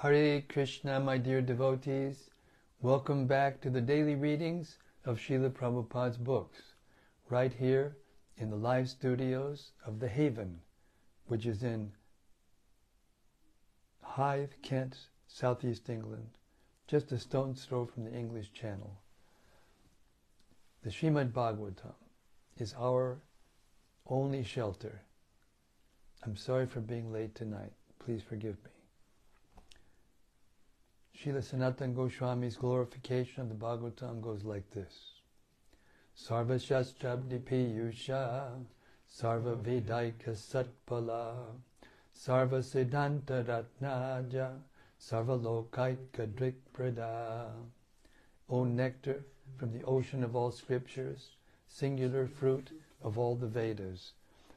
Hare Krishna, my dear devotees. Welcome back to the daily readings of Srila Prabhupada's books, right here in the live studios of The Haven, which is in Hythe, Kent, southeast England, just a stone's throw from the English Channel. The Srimad Bhagavatam is our only shelter. I'm sorry for being late tonight. Please forgive me. Srila Sanatan Goswami's glorification of the Bhagavatam goes like this. Sarva Shastrabdi Piyusha Sarva Vedaika Satpala Sarva Siddhanta Ratnaja Sarva Lokaika Drikprada O nectar from the ocean of all scriptures, singular fruit of all the Vedas,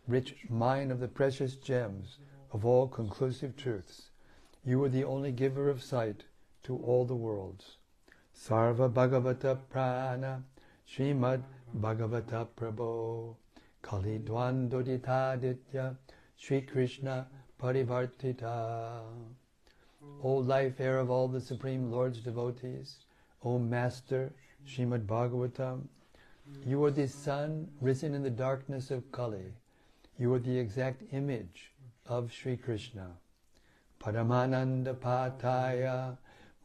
rich mine of the precious gems of all conclusive truths, you are the only giver of sight to all the worlds. Sarva Bhagavata Prana Srimad Bhagavata Prabhu Kali Dvandoditaditya Sri Krishna Parivartita O life air of all the Supreme Lord's devotees, O Master Srimad Bhagavatam, you are the sun risen in the darkness of Kali. You are the exact image of Sri Krishna. Paramananda Pataya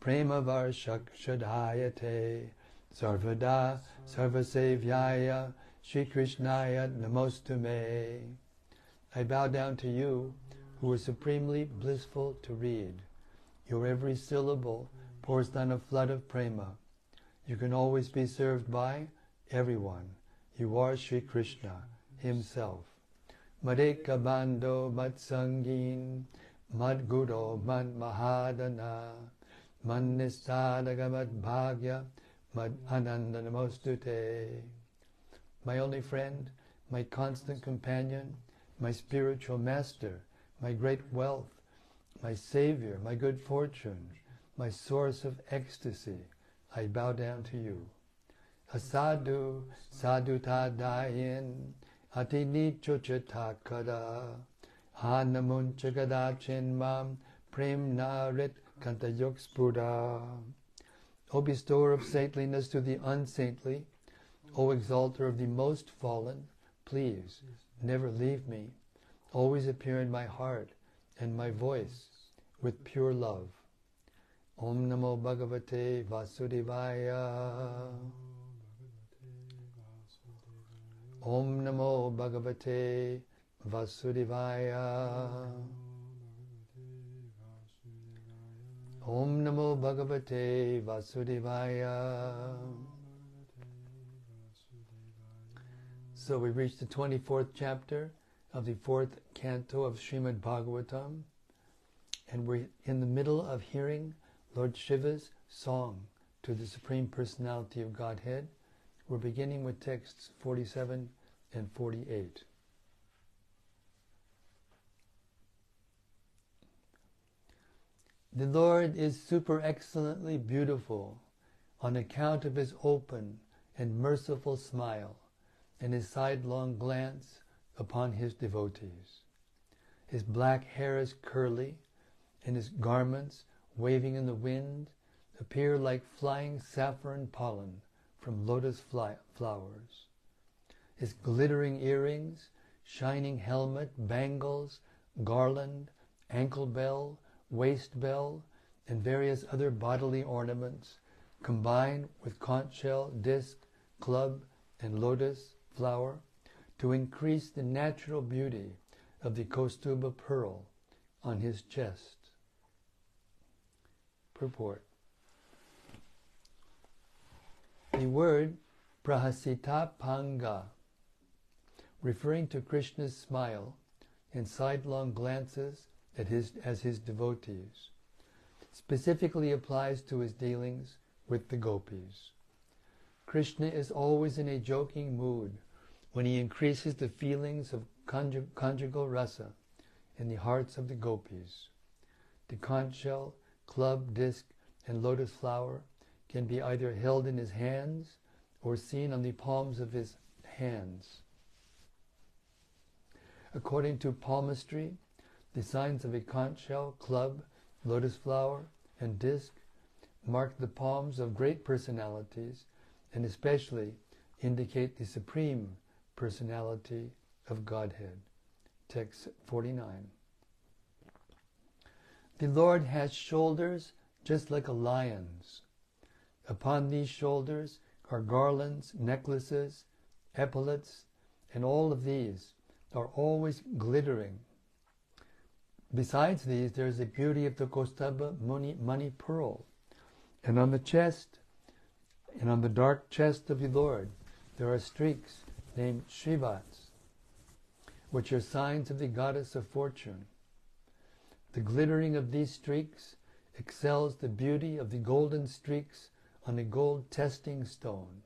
Prema Varshakshadayate Sarvada Sarvasevyaya Sri Krishnaya Namostume. I bow down to you who are supremely blissful to read. Your every syllable pours down a flood of prema. You can always be served by everyone. You are Sri Krishna himself. Madeka Bando Matsangin Madguro Mad Mahadana My only friend, my constant companion, my spiritual master, my great wealth, my savior, my good fortune, my source of ecstasy, I bow down to you. Asadu saduta sadutadayin ati nichochatakada hanamunchagadachin mam prem narit kantayok spuda. O bestower of saintliness to the unsaintly, O exalter of the most fallen, please never leave me. Always appear in my heart and my voice with pure love. Om Namo Bhagavate Vasudevaya. Om Namo Bhagavate Vasudevaya. Om Namo Bhagavate Vasudevaya. So we reached the 24th chapter of the fourth canto of Srimad Bhagavatam, and we're in the middle of hearing Lord Shiva's song to the Supreme Personality of Godhead. We're beginning with texts 47 and 48. The Lord is super excellently beautiful on account of his open and merciful smile and his sidelong glance upon his devotees. His black hair is curly, and his garments, waving in the wind, appear like flying saffron pollen from lotus fly- flowers. His glittering earrings, shining helmet, bangles, garland, ankle bell, waist bell, and various other bodily ornaments, combined with conch shell, disc, club, and lotus flower to increase the natural beauty of the Kaustubha pearl on his chest. Purport. The word prahasita panga, referring to Krishna's smile and sidelong glances at his, as his devotees, specifically applies to his dealings with the gopis. Krishna is always in a joking mood when he increases the feelings of conjug- conjugal rasa in the hearts of the gopis. The conch shell, club, disc, and lotus flower can be either held in his hands or seen on the palms of his hands. According to palmistry, the signs of a conch shell, club, lotus flower, and disc mark the palms of great personalities and especially indicate the supreme personality of Godhead. Text 49. The Lord has shoulders just like a lion's. Upon these shoulders are garlands, necklaces, epaulets, and all of these are always glittering. Besides these, there is the beauty of the Kaustubha Muni money pearl. And on the chest, and on the dark chest of the Lord, there are streaks named Shrivats, which are signs of the goddess of fortune. The glittering of these streaks excels the beauty of the golden streaks on a gold testing stone.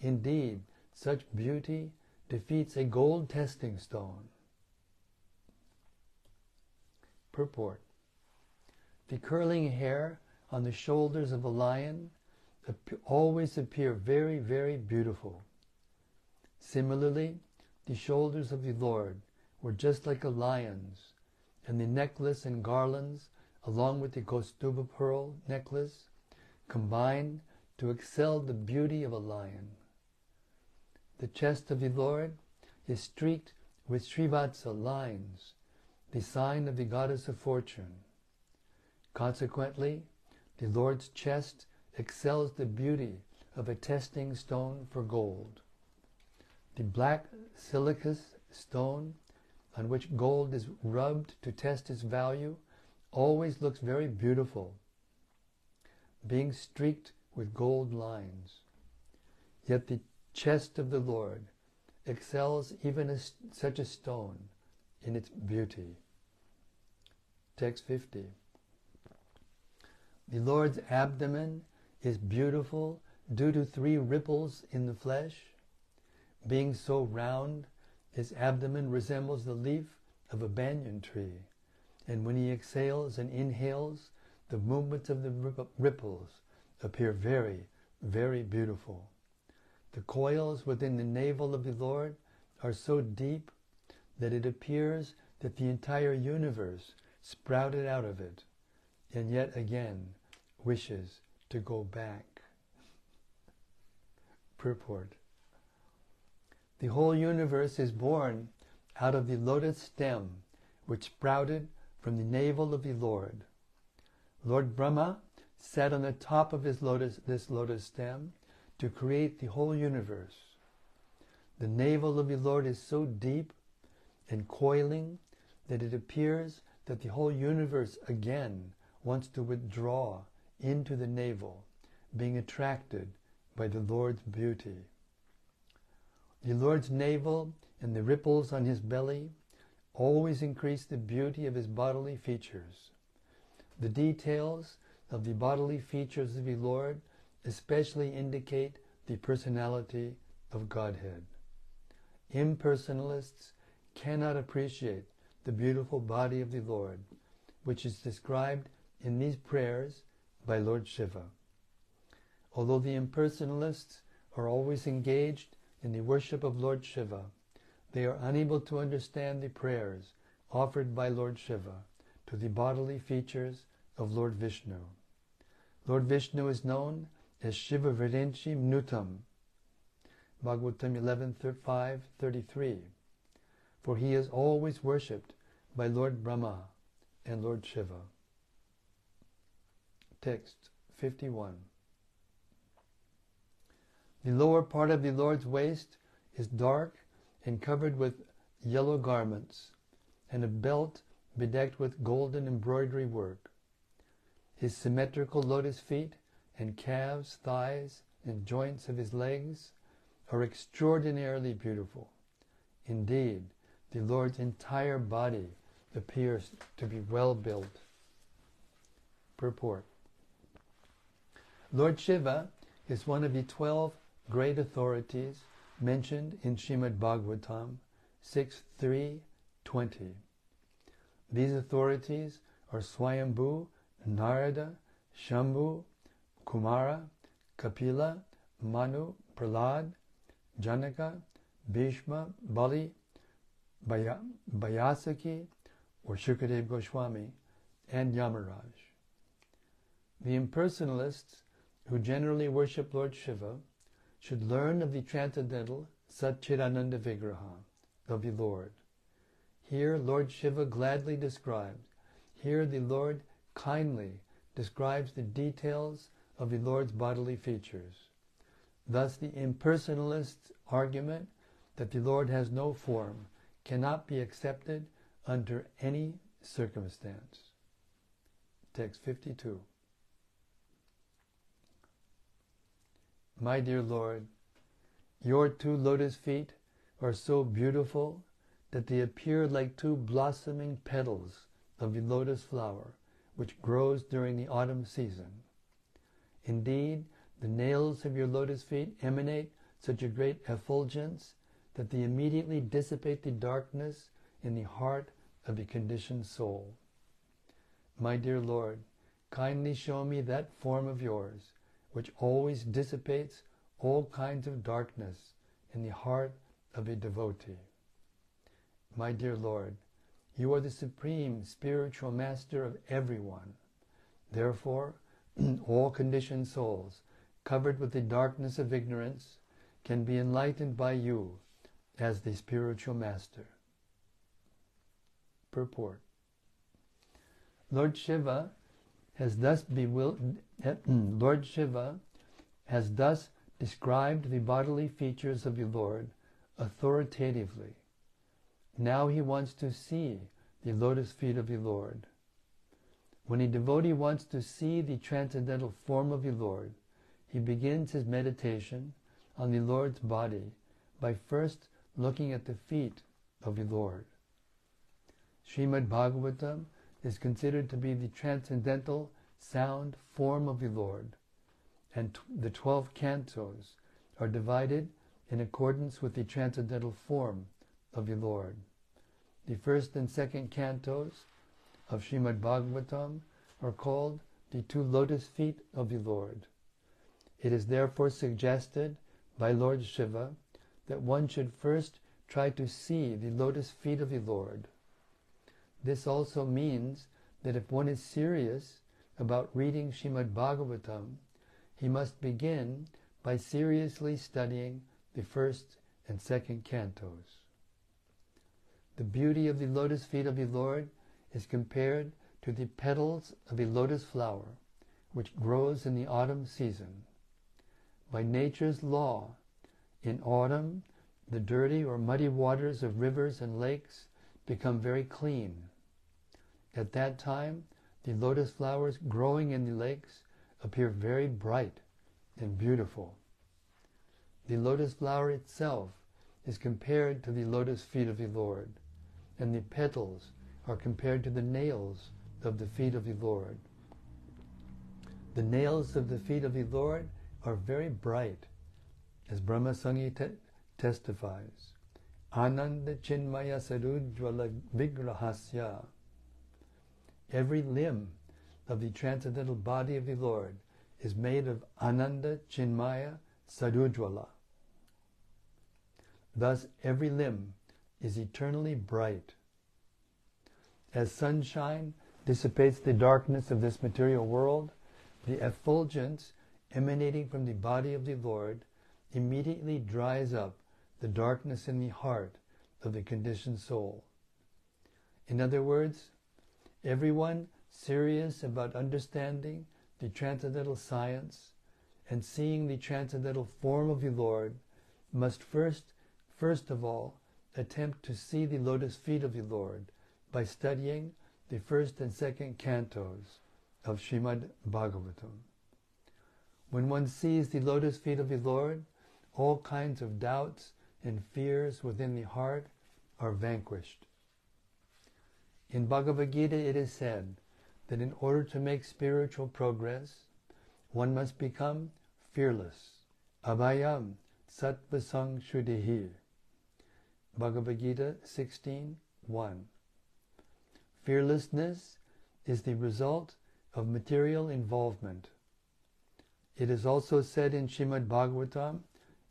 Indeed, such beauty defeats a gold testing stone. Purport The curling hair on the shoulders of a lion always appear very, very beautiful. Similarly, the shoulders of the Lord were just like a lion's, and the necklace and garlands, along with the Kaustubha pearl necklace, combined to excel the beauty of a lion. The chest of the Lord is streaked with Srivatsa lines, the sign of the goddess of fortune. Consequently, the Lord's chest excels the beauty of a testing stone for gold. The black silicous stone on which gold is rubbed to test its value always looks very beautiful, being streaked with gold lines. Yet the chest of the Lord excels even such a stone in its beauty. Text 50. The Lord's abdomen is beautiful due to three ripples in the flesh. Being so round, his abdomen resembles the leaf of a banyan tree, and when he exhales and inhales, the movements of the ripples appear very, very beautiful. The coils within the navel of the Lord are so deep that it appears that the entire universe sprouted out of it, and yet again wishes to go back. Purport The whole universe is born out of the lotus stem which sprouted from the navel of the Lord. Lord Brahma sat on the top of his lotus, this lotus stem to create the whole universe. The navel of the Lord is so deep and coiling that it appears that the whole universe again wants to withdraw into the navel, being attracted by the Lord's beauty. The Lord's navel and the ripples on his belly always increase the beauty of his bodily features. The details of the bodily features of the Lord especially indicate the personality of Godhead. Impersonalists cannot appreciate the beautiful body of the Lord, which is described in these prayers by Lord Shiva. Although the impersonalists are always engaged in the worship of Lord Shiva, they are unable to understand the prayers offered by Lord Shiva to the bodily features of Lord Vishnu. Lord Vishnu is known as Shiva Virinchi Nutam, Bhagavatam 11.5.33, for he is always worshipped by Lord Brahma and Lord Shiva. Text 51. The lower part of the Lord's waist is dark and covered with yellow garments, and a belt bedecked with golden embroidery work. His symmetrical lotus feet and calves, thighs, and joints of his legs are extraordinarily beautiful. Indeed, the Lord's entire body appears to be well built. Purport Lord Shiva is one of the twelve great authorities mentioned in Shrimad Bhagavatam 6.3.20. These authorities are Swayambhu, Narada, Shambhu, Kumara, Kapila, Manu, Prahlad, Janaka, Bhishma, Bali, Bayasaki, or Shukadev Goswami, and Yamaraj. The impersonalists who generally worship Lord Shiva should learn of the transcendental Satchidananda Vigraha of the Lord. Here Lord Shiva gladly describes, here the Lord kindly describes the details of the Lord's bodily features. Thus the impersonalist's argument that the Lord has no form cannot be accepted under any circumstance. Text 52. My dear Lord, your two lotus feet are so beautiful that they appear like two blossoming petals of the lotus flower which grows during the autumn season. Indeed, the nails of your lotus feet emanate such a great effulgence that they immediately dissipate the darkness in the heart of the conditioned soul. My dear Lord, kindly show me that form of yours which always dissipates all kinds of darkness in the heart of a devotee. My dear Lord, you are the supreme spiritual master of everyone. Therefore, all conditioned souls, covered with the darkness of ignorance, can be enlightened by you as the spiritual master. Purport Lord Shiva has thus bewil- Lord Shiva has thus described the bodily features of the Lord authoritatively. Now he wants to see the lotus feet of the Lord. When a devotee wants to see the transcendental form of the Lord, he begins his meditation on the Lord's body by first looking at the feet of the Lord. Srimad Bhagavatam is considered to be the transcendental sound form of the Lord, and the twelve cantos are divided in accordance with the transcendental form of the Lord. The first and second cantos of Srimad Bhagavatam are called the two lotus feet of the Lord. It is therefore suggested by Lord Shiva that one should first try to see the lotus feet of the Lord. This also means that if one is serious about reading Srimad Bhagavatam, he must begin by seriously studying the first and second cantos. The beauty of the lotus feet of the Lord is compared to the petals of a lotus flower which grows in the autumn season. By nature's law, in autumn, the dirty or muddy waters of rivers and lakes become very clean. At that time, the lotus flowers growing in the lakes appear very bright and beautiful. The lotus flower itself is compared to the lotus feet of the Lord, and the petals are compared to the nails of the feet of the Lord. The nails of the feet of the Lord are very bright, as Brahma Samhita testifies. Ananda Chinmaya Sarujvala Vigrahasya. Every limb of the transcendental body of the Lord is made of Ananda Chinmaya Sarujvala. Thus every limb is eternally bright. As sunshine dissipates the darkness of this material world, the effulgence emanating from the body of the Lord immediately dries up the darkness in the heart of the conditioned soul. In other words, everyone serious about understanding the transcendental science and seeing the transcendental form of the Lord must first, first of all, attempt to see the lotus feet of the Lord by studying the first and second cantos of Srimad Bhagavatam. When one sees the lotus feet of the Lord, all kinds of doubts and fears within the heart are vanquished. In Bhagavad Gita it is said that in order to make spiritual progress, one must become fearless. Abhayam sattvasang shuddhihi. Bhagavad Gita 16.1 Fearlessness is the result of material involvement. It is also said in Shrimad Bhagavatam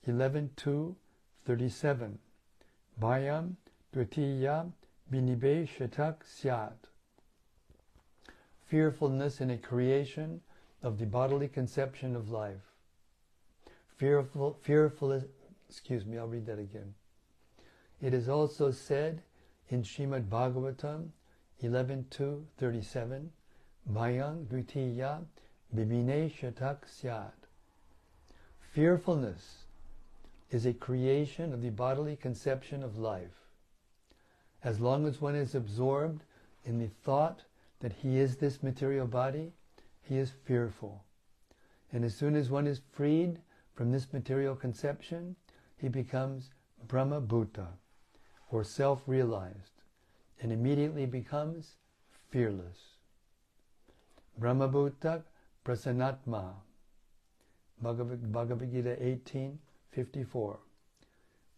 11.2.37 Bhayam dvitiya binibeshatak syat fearfulness in a creation of the bodily conception of life. Fearful, fearful, excuse me, I'll read that again. It is also said in Shrimad Bhagavatam 11.2.37, Mayang Dvitiya Bibine Shatak Syad. Fearfulness is a creation of the bodily conception of life. As long as one is absorbed in the thought that he is this material body, he is fearful. And as soon as one is freed from this material conception, he becomes Brahma Bhuta, or self-realized, and immediately becomes fearless. Brahma Bhuta Prasanatma, Bhagavad Gita 18:54.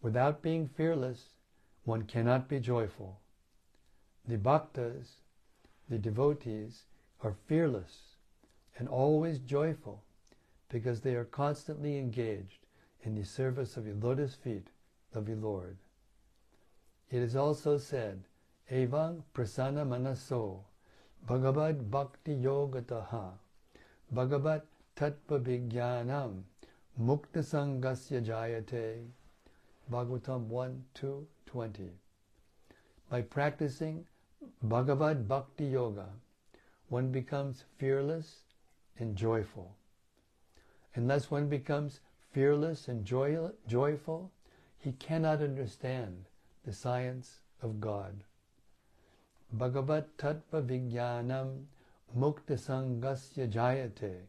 Without being fearless, one cannot be joyful. The bhaktas, the devotees, are fearless and always joyful because they are constantly engaged in the service of the lotus feet of the Lord. It is also said, Evang prasana manaso bhagavad bhakti yogataha bhagavad tattva mukta sangasya jayate Bhagavatam 1, 2, 20. By practicing Bhagavad Bhakti Yoga, one becomes fearless and joyful. Unless one becomes fearless and joy, joyful, he cannot understand the science of God. Bhagavat Tattva Vijnanam Mukta Sangasya Jayate.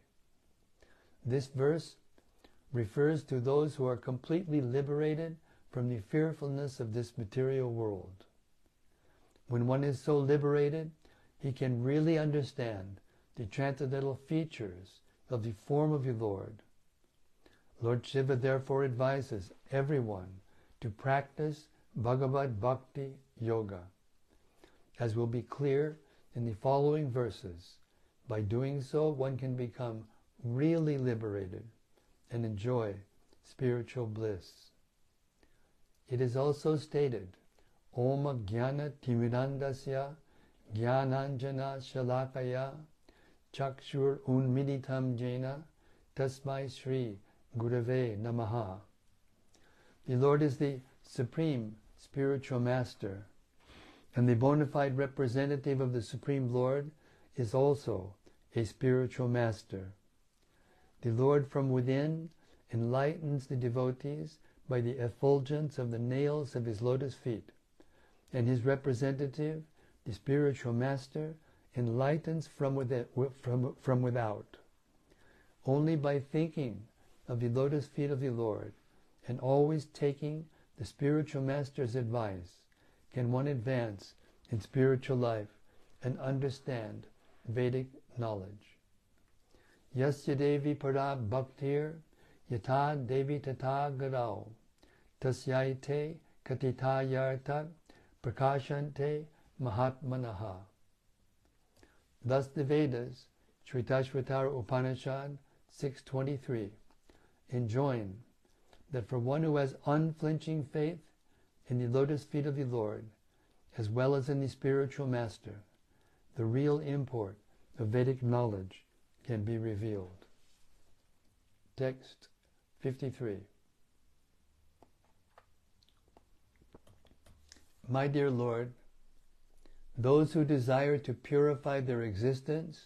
This verse refers to those who are completely liberated from the fearfulness of this material world. When one is so liberated, he can really understand the transcendental features of the form of the Lord. Lord Shiva therefore advises everyone to practice Bhagavad Bhakti Yoga. As will be clear in the following verses, by doing so one can become really liberated and enjoy spiritual bliss. It is also stated, Om Jnana Timirandasya Jnananjana Shalakaya Chakshur Unmilitam Jena Tasmai Sri Gurave Namaha. The Lord is the supreme spiritual master, and the bona fide representative of the Supreme Lord is also a spiritual master. The Lord from within enlightens the devotees by the effulgence of the nails of his lotus feet, and his representative, the spiritual master, enlightens from, within, from, from without. Only by thinking of the lotus feet of the Lord and always taking the spiritual master's advice can one advance in spiritual life and understand Vedic knowledge. Yasya Devi Para Bhaktir Yata Devi Tata Garau Tasyaite Katitayartat Prakashante Mahatmanaha. Thus the Vedas, Shvetashvatara Upanishad 623, enjoin that for one who has unflinching faith in the lotus feet of the Lord, as well as in the spiritual master, the real import of Vedic knowledge can be revealed. Text 53. My dear Lord, those who desire to purify their existence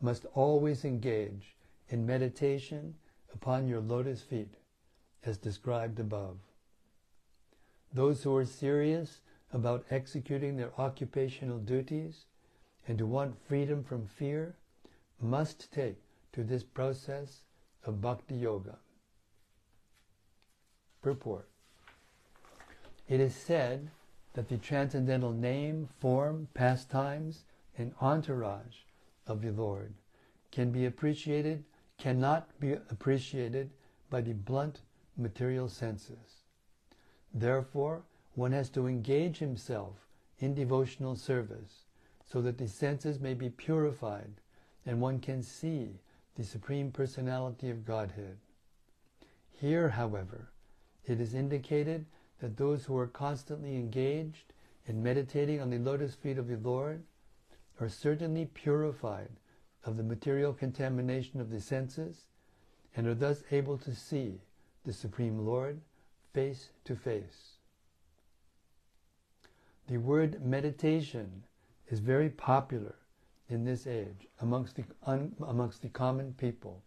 must always engage in meditation upon your lotus feet, as described above. Those who are serious about executing their occupational duties and who want freedom from fear must take to this process of bhakti yoga. Purport. It is said that the transcendental name, form, pastimes, and entourage of the Lord can be appreciated, cannot be appreciated by the blunt material senses. Therefore, one has to engage himself in devotional service so that the senses may be purified and one can see the Supreme Personality of Godhead. Here, however, it is indicated that those who are constantly engaged in meditating on the lotus feet of the Lord are certainly purified of the material contamination of the senses and are thus able to see the Supreme Lord face to face. The word meditation is very popular in this age amongst the, un, amongst the common people,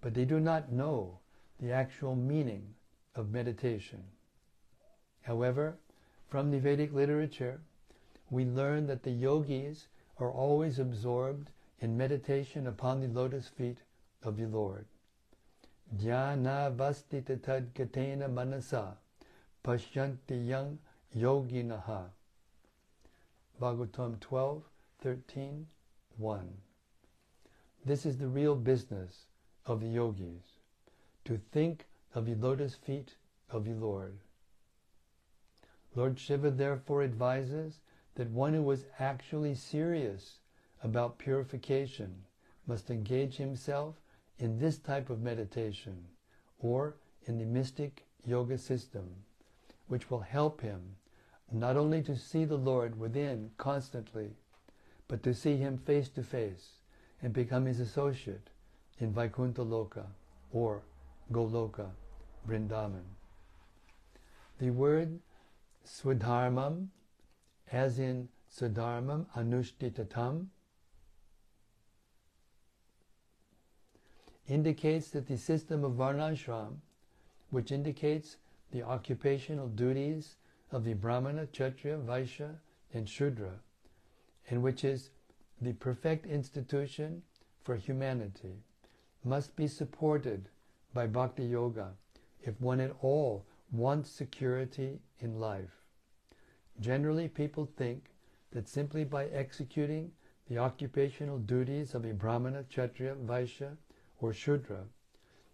but they do not know the actual meaning of meditation. However, from the Vedic literature, we learn that the yogis are always absorbed in meditation upon the lotus feet of the Lord. Dhyana vastita tadgatena manasa pashyanti yang yoginaha. Bhagavatam 12, 13, 1. This is the real business of the yogis, to think of the lotus feet of the Lord. Lord Shiva therefore advises that one who is actually serious about purification must engage himself in this type of meditation or in the mystic yoga system, which will help him not only to see the Lord within constantly, but to see him face to face and become his associate in Vaikuntha Loka or Goloka, Vrindavan. The word Swadharmam, as in Swadharmam Anushthitatam, indicates that the system of Varnashram, which indicates the occupational duties of the Brahmana, Kshatriya, Vaishya, and Shudra, and which is the perfect institution for humanity, must be supported by Bhakti Yoga if one at all wants security in life. Generally, people think that simply by executing the occupational duties of a Brahmana, Kshatriya, Vaishya, or Shudra,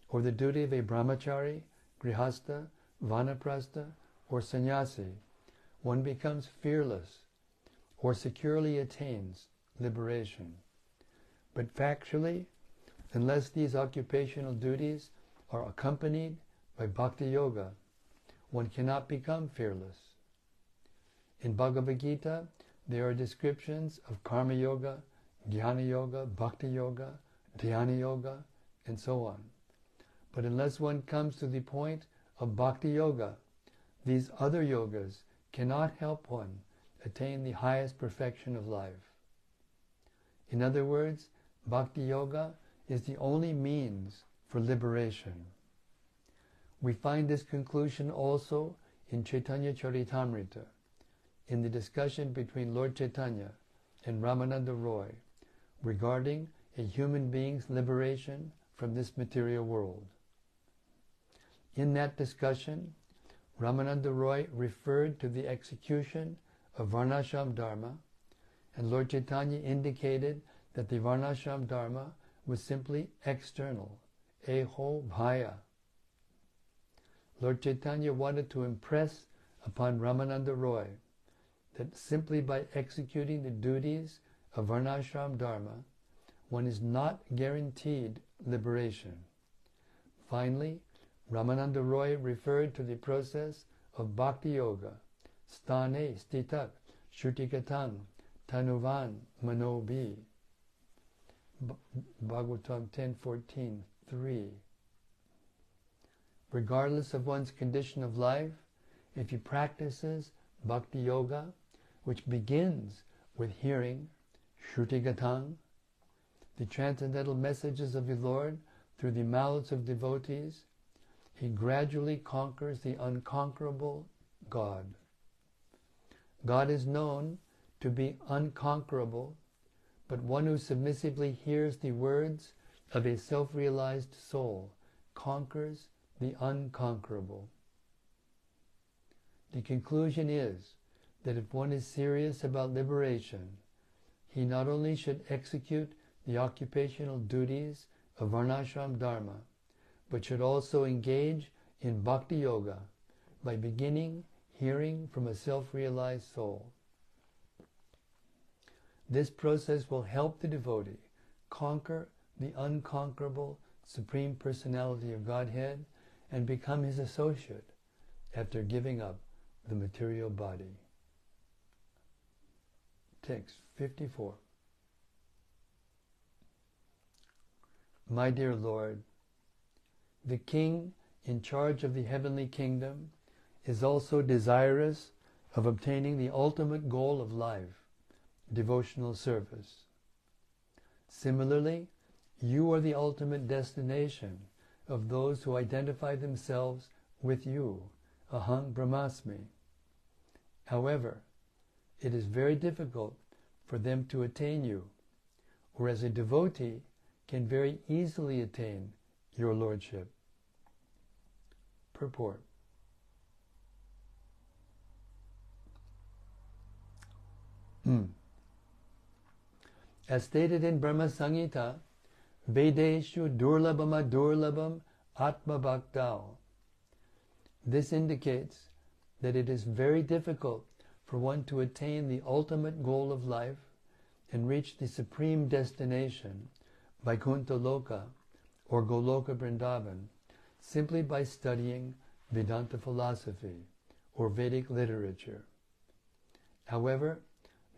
or the duty of a brahmachari, grihastha, vanaprastha, or sannyasi, one becomes fearless or securely attains liberation. But factually, unless these occupational duties are accompanied by bhakti yoga, one cannot become fearless. In Bhagavad Gita, there are descriptions of karma yoga, jnana yoga, bhakti yoga, dhyana yoga, and so on. But unless one comes to the point of bhakti yoga, these other yogas cannot help one attain the highest perfection of life. In other words, bhakti yoga is the only means for liberation. We find this conclusion also in Chaitanya Charitamrita, in the discussion between Lord Chaitanya and Ramananda Roy regarding a human being's liberation from this material world. In that discussion, Ramananda Roy referred to the execution of Varnashram Dharma, and Lord Chaitanya indicated that the Varnashram Dharma was simply external, eho bhaya. Lord Chaitanya wanted to impress upon Ramananda Roy that simply by executing the duties of Varnashram Dharma, one is not guaranteed liberation. Finally, Ramananda Roy referred to the process of Bhakti Yoga, Stane Stitak Shrutikatang Tanuvan Manobi. Bhagavatam 10.14, 3. Regardless of one's condition of life, if he practices Bhakti Yoga, which begins with hearing Shrutikatang, the transcendental messages of the Lord through the mouths of devotees, he gradually conquers the unconquerable God. God is known to be unconquerable, but one who submissively hears the words of a self-realized soul conquers the unconquerable. The conclusion is that if one is serious about liberation, he not only should execute the occupational duties of Varnashram Dharma, but should also engage in Bhakti Yoga by beginning hearing from a self-realized soul. This process will help the devotee conquer the unconquerable Supreme Personality of Godhead and become his associate after giving up the material body. text 54. My dear Lord, the King in charge of the heavenly kingdom is also desirous of obtaining the ultimate goal of life, devotional service. Similarly, you are the ultimate destination of those who identify themselves with you, Aham Brahmasmi. However, it is very difficult for them to attain you, whereas a devotee can very easily attain your lordship. Purport Hmm. As stated in Brahma Samhita, Vedeshu Durlabham Atma Bhaktao. This indicates that it is very difficult for one to attain the ultimate goal of life and reach the supreme destination, Vaikuntha Loka or Goloka Vrindavan, simply by studying Vedanta philosophy or Vedic literature. However,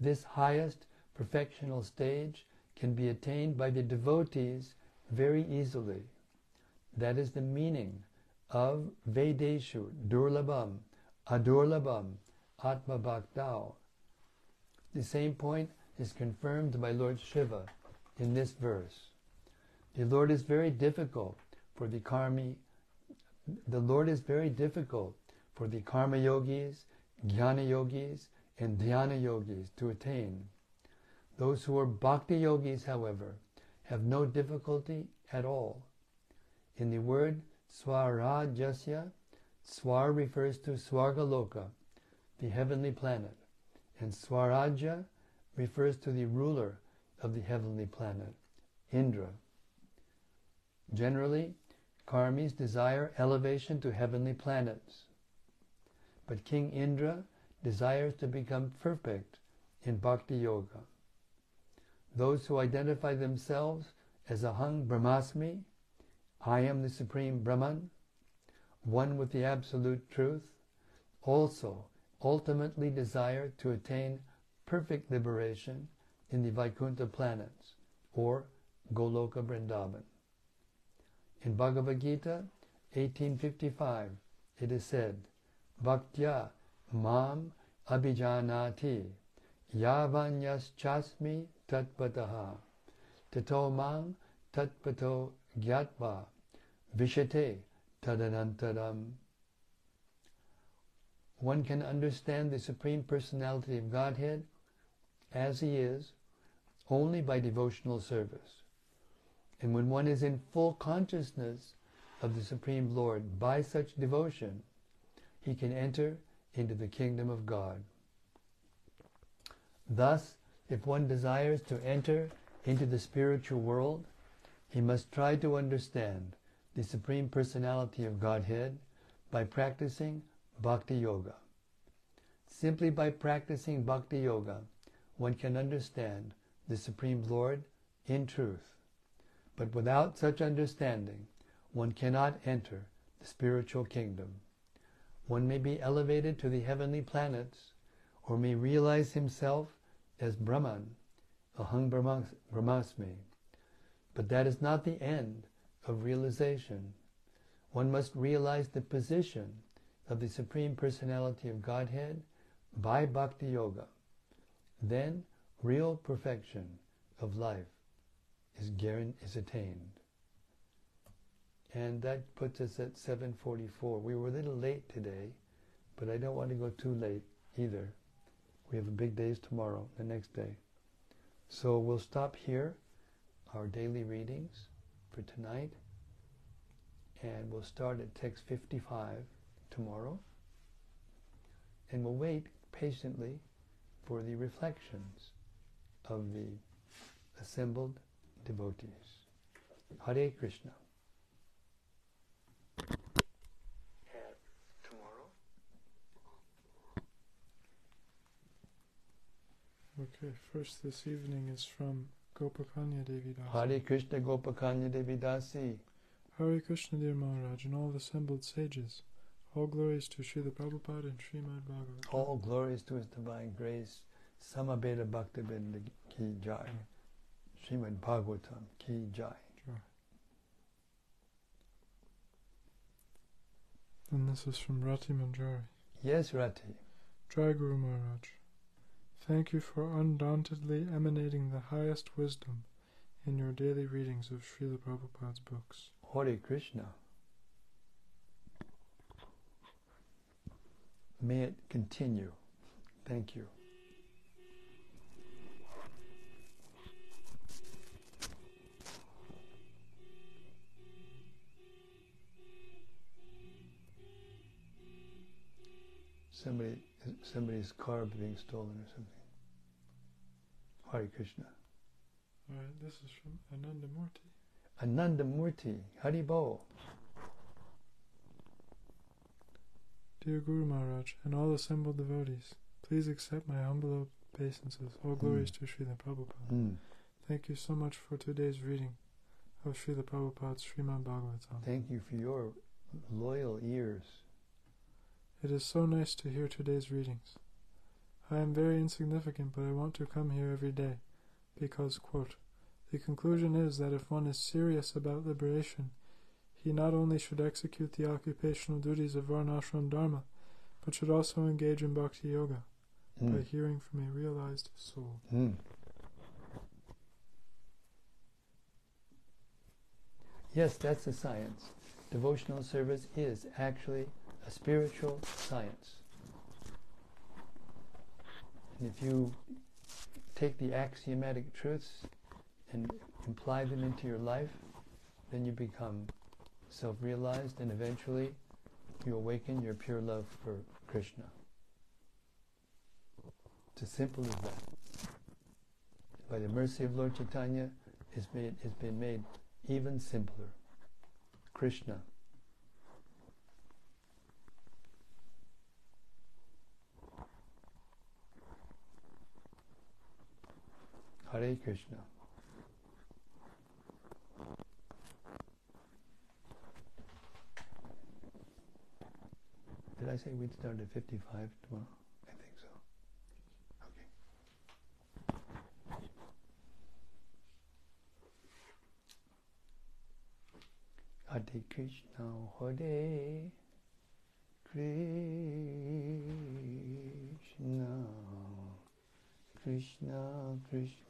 this highest perfectional stage can be attained by the devotees very easily. That is the meaning of Vedeshu, Durlabham, Adurlabham, Atma Bhaktao. The same point is confirmed by Lord Shiva in this verse. The Lord is very difficult for the karmi. The Lord is very difficult for the karma yogis, jnana yogis, and dhyana yogis to attain. Those who are bhakti yogis, however, have no difficulty at all. In the word swarajasya, swar refers to Swargaloka, the heavenly planet, and Swaraja refers to the ruler of the heavenly planet, Indra. Generally, karmis desire elevation to heavenly planets. But King Indra desires to become perfect in bhakti yoga. Those who identify themselves as Aham Brahmasmi, I am the Supreme Brahman, one with the Absolute Truth, also ultimately desire to attain perfect liberation in the Vaikuntha planets, or Goloka Vrindavan. In Bhagavad Gita 1855, it is said, Bhaktya mam abhijanati yavanyas tatpataha tato mang tatpato gyatva vishate tadanantaram. One can understand the Supreme Personality of Godhead as He is only by devotional service. And when one is in full consciousness of the Supreme Lord by such devotion, he can enter into the kingdom of God. Thus, if one desires to enter into the spiritual world, he must try to understand the Supreme Personality of Godhead by practicing Bhakti Yoga. Simply by practicing Bhakti Yoga, one can understand the Supreme Lord in truth. But without such understanding, one cannot enter the spiritual kingdom. One may be elevated to the heavenly planets, or may realize himself as Brahman, Aham Brahmasmi. But that is not the end of realization. One must realize the position of the Supreme Personality of Godhead by Bhakti Yoga. Then real perfection of life is, is attained. And that puts us at 7.44. We were a little late today, but I don't want to go too late either. We have a big days tomorrow, the next day. So we'll stop here, our daily readings for tonight, and we'll start at text 55 tomorrow, and we'll wait patiently for the reflections of the assembled devotees. Hare Krishna. Okay, first this evening is from Gopakanya Devi Dasi. Hare Krishna Gopakanya Devi Dasi. Hare Krishna, dear Maharaj, and all assembled sages. All glories to Srila Prabhupada and Srimad Bhagavatam. All glories to His divine grace, Samabeda Bhaktivinda Ki Jai. Srimad Bhagavatam Ki Jai. And this is from Rati Manjari. Yes, Rati. Jai Guru Maharaj. Thank you for undauntedly emanating the highest wisdom in your daily readings of Srila Prabhupada's books. Hare Krishna. May it continue. Thank you. Somebody, somebody's car being stolen or something. Hare Krishna. Alright, this is from Anandamurti. Ananda Murti, Haribol. Dear Guru Maharaj and all assembled devotees, please accept my humble obeisances. All glories to Srila Prabhupada. Mm. Thank you so much for today's reading of Srila Prabhupada's Srimad Bhagavatam. Thank you for your loyal ears. It is so nice to hear today's readings. I am very insignificant, but I want to come here every day because, quote, the conclusion is that if one is serious about liberation, he not only should execute the occupational duties of Varnashram Dharma, but should also engage in Bhakti Yoga by Mm. hearing from a realized soul. Mm. Yes, that's a science. Devotional service is actually a spiritual science. And if you take the axiomatic truths and imply them into your life, then you become self realized and eventually you awaken your pure love for Krishna. It's as simple as that. By the mercy of Lord Chaitanya, it's, made, it's been made even simpler. Krishna. Hare Krishna. Did I say we'd start at 55 tomorrow? I think so. Okay. Hare Krishna, Hare Krishna, Krishna Krishna,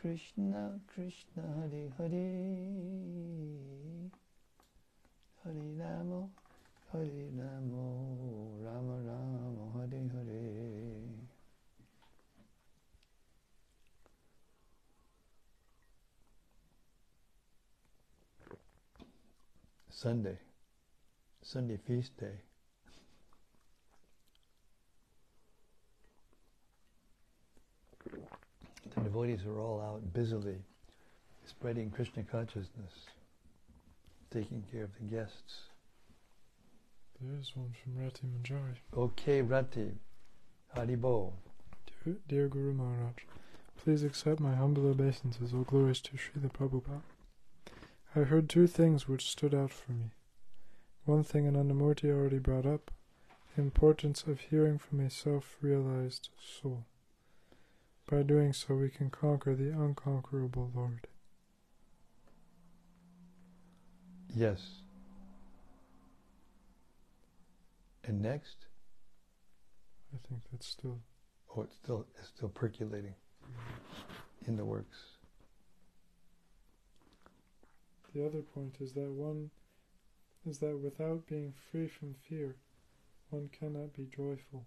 Krishna Krishna, Hare Hare, Hare Rama, Hare Rama, Rama Rama, Hare Hare. Sunday, Sunday feast day. The devotees are all out busily spreading Krishna consciousness, taking care of the guests. There is one from Rati Manjari. Okay, Rati, Haribol. Dear, dear Guru Maharaj, please accept my humble obeisances. All glories to Srila Prabhupada. I heard two things which stood out for me. One thing Anandamurti already brought up the importance of hearing from a self realized soul. By doing so, we can conquer the unconquerable Lord. Yes. And next, I think that's still oh, it's still it's still percolating in the works. The other point is that one is that without being free from fear, one cannot be joyful.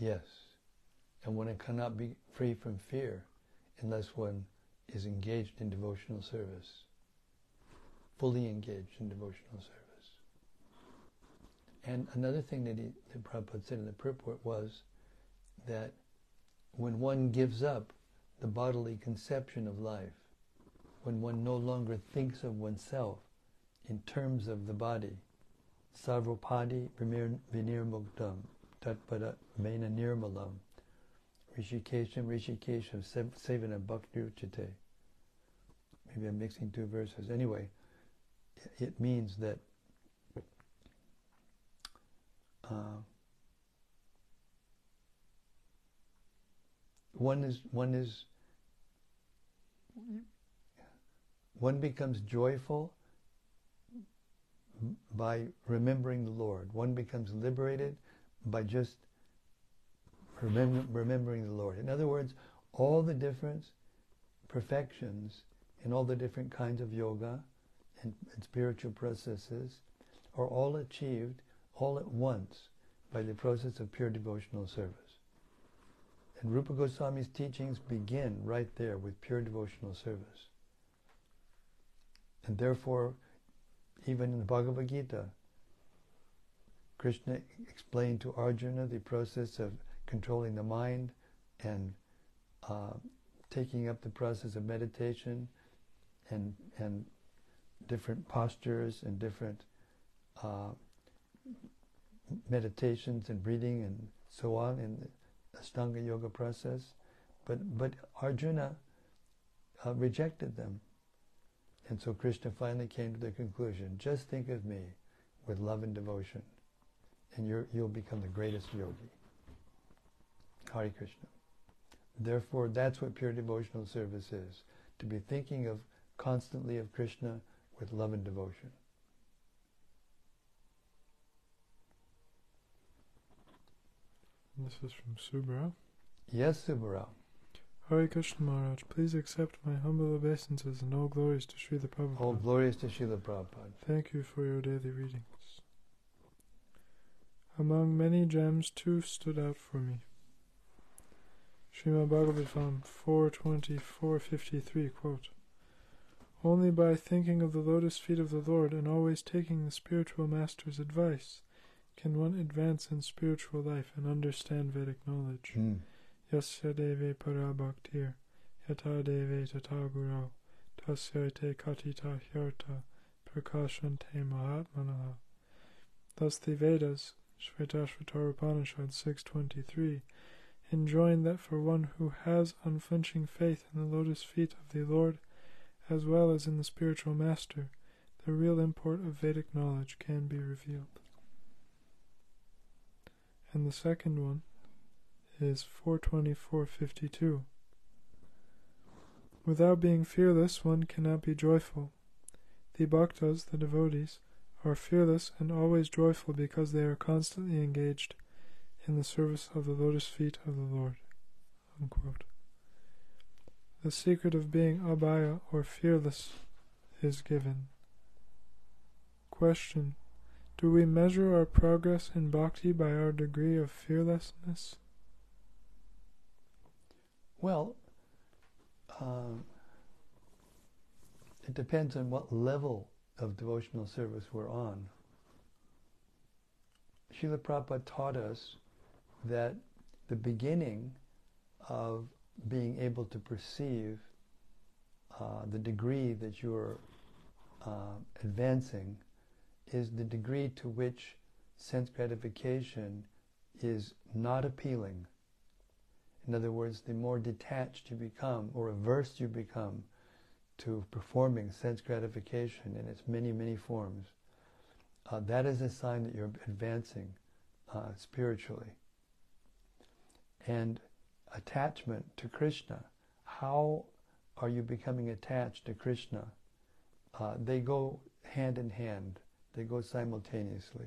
Yes. And one cannot be free from fear unless one is engaged in devotional service, fully engaged in devotional service. And another thing that, he, that Prabhupada said in the purport was that when one gives up the bodily conception of life, when one no longer thinks of oneself in terms of the body, sarvopadi vinirmuktam, tatpada mena nirmalam, rishikesham rishikesham sevana bhakti uchate. Maybe I'm mixing two verses. Anyway, it means that uh, one is one is one becomes joyful by remembering the Lord. One becomes liberated by just remember, remembering the Lord. In other words, all the different perfections in all the different kinds of yoga and, and spiritual processes are all achieved all at once by the process of pure devotional service. And Rupa Goswami's teachings begin right there with pure devotional service. And therefore, even in the Bhagavad Gita, Krishna explained to Arjuna the process of controlling the mind and uh, taking up the process of meditation and and different postures and different uh, meditations and breathing and so on in the Ashtanga Yoga process. But, but Arjuna uh, rejected them. And so Krishna finally came to the conclusion, just think of me with love and devotion, and you will become the greatest yogi. Hari Krishna. Therefore, that's what pure devotional service is, to be thinking of constantly of Krishna with love and devotion. This is from Subra. Yes, Subra. Hari Krishna Maharaj, please accept my humble obeisances and all glories to Srila Prabhupada. All glories to Srila Prabhupada. Thank you for your daily readings. Among many gems, two stood out for me. Srimad Bhagavatam 4.24.53, quote, Only by thinking of the lotus feet of the Lord and always taking the spiritual master's advice can one advance in spiritual life and understand Vedic knowledge. Mm. Yasya deve parabhaktir, yata deve tata guru, tasya te katita hyarta, prakashante mahatmanaha. Thus the Vedas, Shvetashvatara Upanishad 6.23, enjoin that for one who has unflinching faith in the lotus feet of the Lord, as well as in the spiritual master, the real import of Vedic knowledge can be revealed. And the second one is 424.52. Without being fearless, one cannot be joyful. The bhaktas, the devotees, are fearless and always joyful because they are constantly engaged in the service of the lotus feet of the Lord. Unquote. The secret of being abhaya or fearless is given. Question do we measure our progress in bhakti by our degree of fearlessness? Well, um, it depends on what level of devotional service we're on. Srila Prabhupada taught us that the beginning of being able to perceive uh, the degree that you're uh, advancing is the degree to which sense gratification is not appealing. In other words, the more detached you become or averse you become to performing sense gratification in its many, many forms, uh, that is a sign that you're advancing uh, spiritually. And attachment to Krishna, how are you becoming attached to Krishna? Uh, they go hand in hand. They go simultaneously.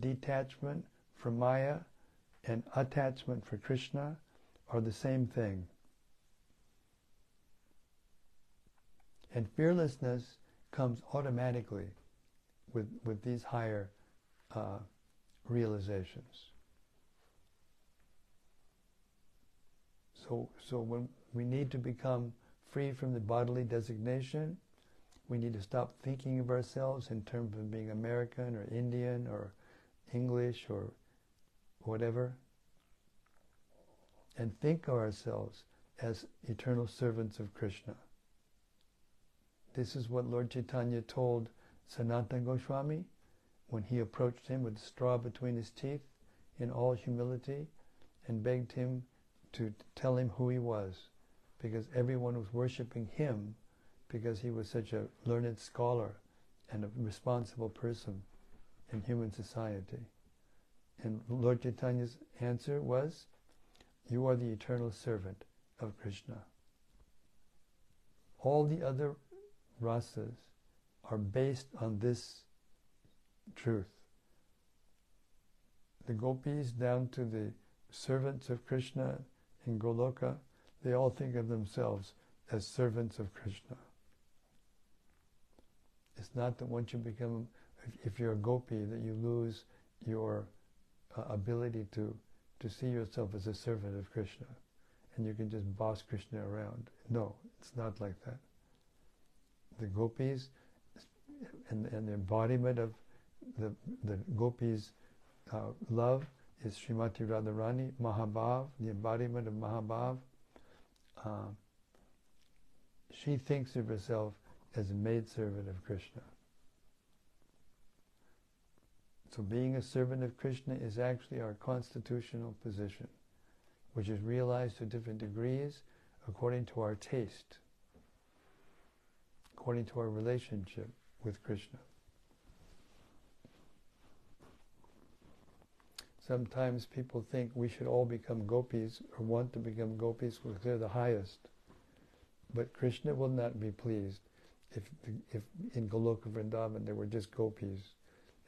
Detachment from Maya and attachment for Krishna are the same thing. And fearlessness comes automatically with, with these higher uh, realizations. So, so when we need to become free from the bodily designation, we need to stop thinking of ourselves in terms of being American or Indian or English or whatever. and think of ourselves as eternal servants of Krishna. This is what Lord Chaitanya told Sanatana Goswami when he approached him with straw between his teeth in all humility and begged him to tell him who he was because everyone was worshiping him because he was such a learned scholar and a responsible person in human society. And Lord Chaitanya's answer was, You are the eternal servant of Krishna. All the other rasas are based on this truth. The gopis down to the servants of Krishna in Goloka, they all think of themselves as servants of Krishna. It's not that once you become, if you're a gopi, that you lose your uh, ability to, to see yourself as a servant of Krishna and you can just boss Krishna around. No, it's not like that. The gopis and, and the embodiment of the, the gopis' uh, love is Srimati Radharani, Mahabhav, the embodiment of Mahabhav. Uh, she thinks of herself as a maidservant of Krishna. So being a servant of Krishna is actually our constitutional position, which is realized to different degrees according to our taste, according to our relationship with Krishna. Sometimes people think we should all become gopis or want to become gopis because they're the highest. But Krishna will not be pleased if, if in Goloka Vrindavan there were just gopis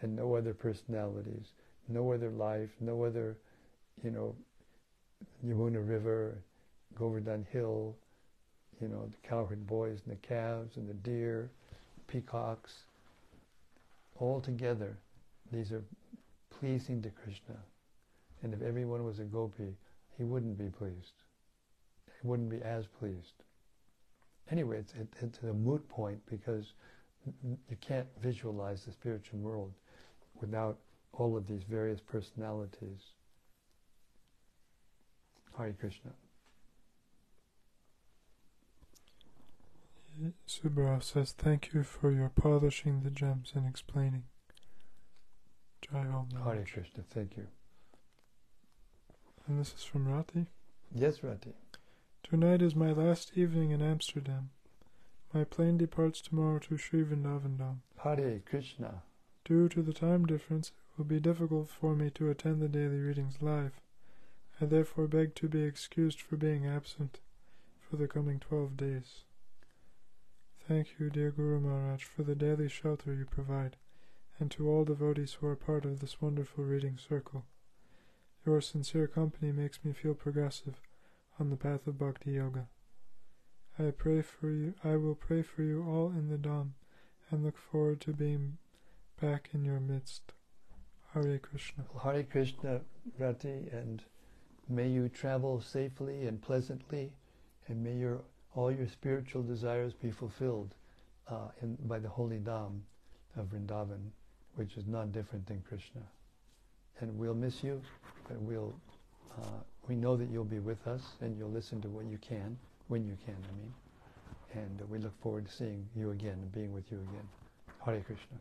and no other personalities, no other life, no other, you know, Yamuna River, Govardhan Hill, you know, the cowherd boys and the calves and the deer, peacocks, all together, these are pleasing to Krishna. And if everyone was a gopi, he wouldn't be pleased. He wouldn't be as pleased. Anyway, it's, it, it's a moot point because you can't visualize the spiritual world without all of these various personalities. Hare Krishna. Subhara says, Thank you for your polishing the gems and explaining. Jai Om. Hare Krishna, thank you. And this is from Rati. Yes, Rati. Tonight is my last evening in Amsterdam. My plane departs tomorrow to Sri Vrindavan Hare Krishna. Due to the time difference, it will be difficult for me to attend the daily readings live. I therefore beg to be excused for being absent for the coming twelve days. Thank you, dear Guru Maharaj, for the daily shelter you provide, and to all devotees who are part of this wonderful reading circle. Your sincere company makes me feel progressive on the path of Bhakti Yoga. I pray for you I will pray for you all in the Dham and look forward to being back in your midst. Hare Krishna. Hare Krishna, Rati, and may you travel safely and pleasantly, and may your all your spiritual desires be fulfilled uh, in, by the holy Dham of Vrindavan, which is not different than Krishna. And we'll miss you, but we'll uh, we know that you'll be with us, and you'll listen to what you can when you can. I mean, and uh, we look forward to seeing you again and being with you again. Hare Krishna.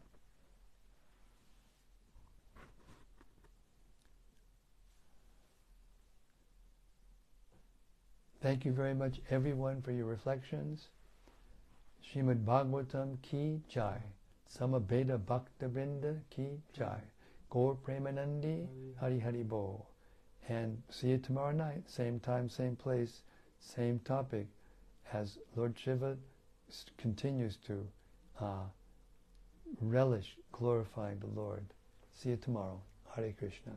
Thank you very much, everyone, for your reflections. Shrimad Bhagavatam ki jai. Samaveta Bhakta Vrinda ki jai. Gaur Premanandi Hari Hari Bo. And see you tomorrow night, same time, same place, same topic, as Lord Shiva continues to uh, relish glorifying the Lord. See you tomorrow. Hare Krishna.